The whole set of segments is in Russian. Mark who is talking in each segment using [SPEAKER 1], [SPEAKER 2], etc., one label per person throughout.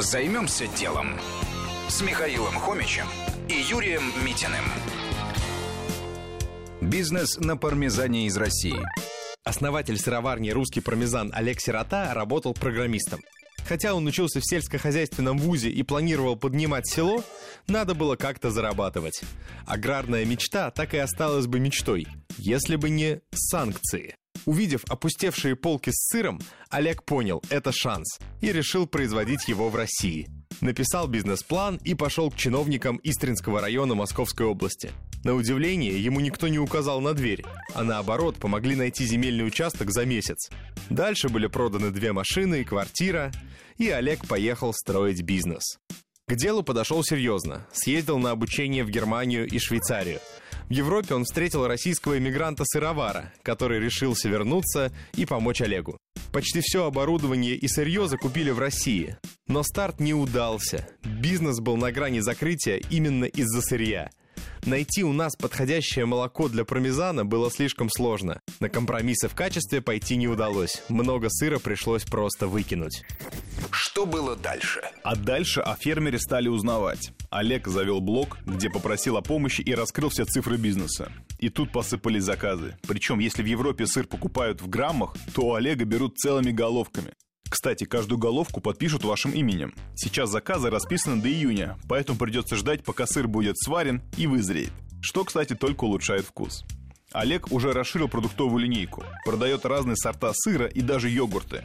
[SPEAKER 1] Займемся делом с Михаилом Хомичем и Юрием Митиным. Бизнес на пармезане из России.
[SPEAKER 2] Основатель сыроварни «Русский пармезан» Олег Сирота работал программистом. Хотя он учился в сельскохозяйственном вузе и планировал поднимать село, надо было как-то зарабатывать. Аграрная мечта так и осталась бы мечтой, если бы не санкции. Увидев опустевшие полки с сыром, Олег понял – это шанс, и решил производить его в России. Написал бизнес-план и пошел к чиновникам Истринского района Московской области. На удивление, ему никто не указал на дверь, а наоборот, помогли найти земельный участок за месяц. Дальше были проданы две машины и квартира, и Олег поехал строить бизнес. К делу подошел серьезно. Съездил на обучение в Германию и Швейцарию. В Европе он встретил российского иммигранта-сыровара, который решился вернуться и помочь Олегу. Почти все оборудование и сырье закупили в России. Но старт не удался. Бизнес был на грани закрытия именно из-за сырья. Найти у нас подходящее молоко для пармезана было слишком сложно. На компромиссы в качестве пойти не удалось. Много сыра пришлось просто выкинуть.
[SPEAKER 1] Что было дальше?
[SPEAKER 3] А дальше о фермере стали узнавать. Олег завел блог, где попросил о помощи и раскрыл все цифры бизнеса. И тут посыпались заказы. Причем, если в Европе сыр покупают в граммах, то у Олега берут целыми головками. Кстати, каждую головку подпишут вашим именем. Сейчас заказы расписаны до июня, поэтому придется ждать, пока сыр будет сварен и вызреет. Что, кстати, только улучшает вкус. Олег уже расширил продуктовую линейку, продает разные сорта сыра и даже йогурты.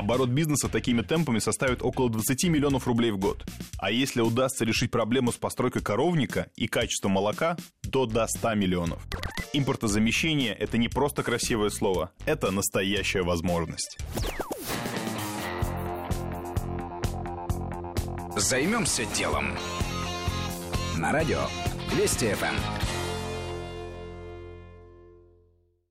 [SPEAKER 3] Оборот бизнеса такими темпами составит около 20 миллионов рублей в год. А если удастся решить проблему с постройкой коровника и качеством молока, то до 100 миллионов. Импортозамещение – это не просто красивое слово, это настоящая возможность.
[SPEAKER 1] Займемся делом. На радио Вести ФМ.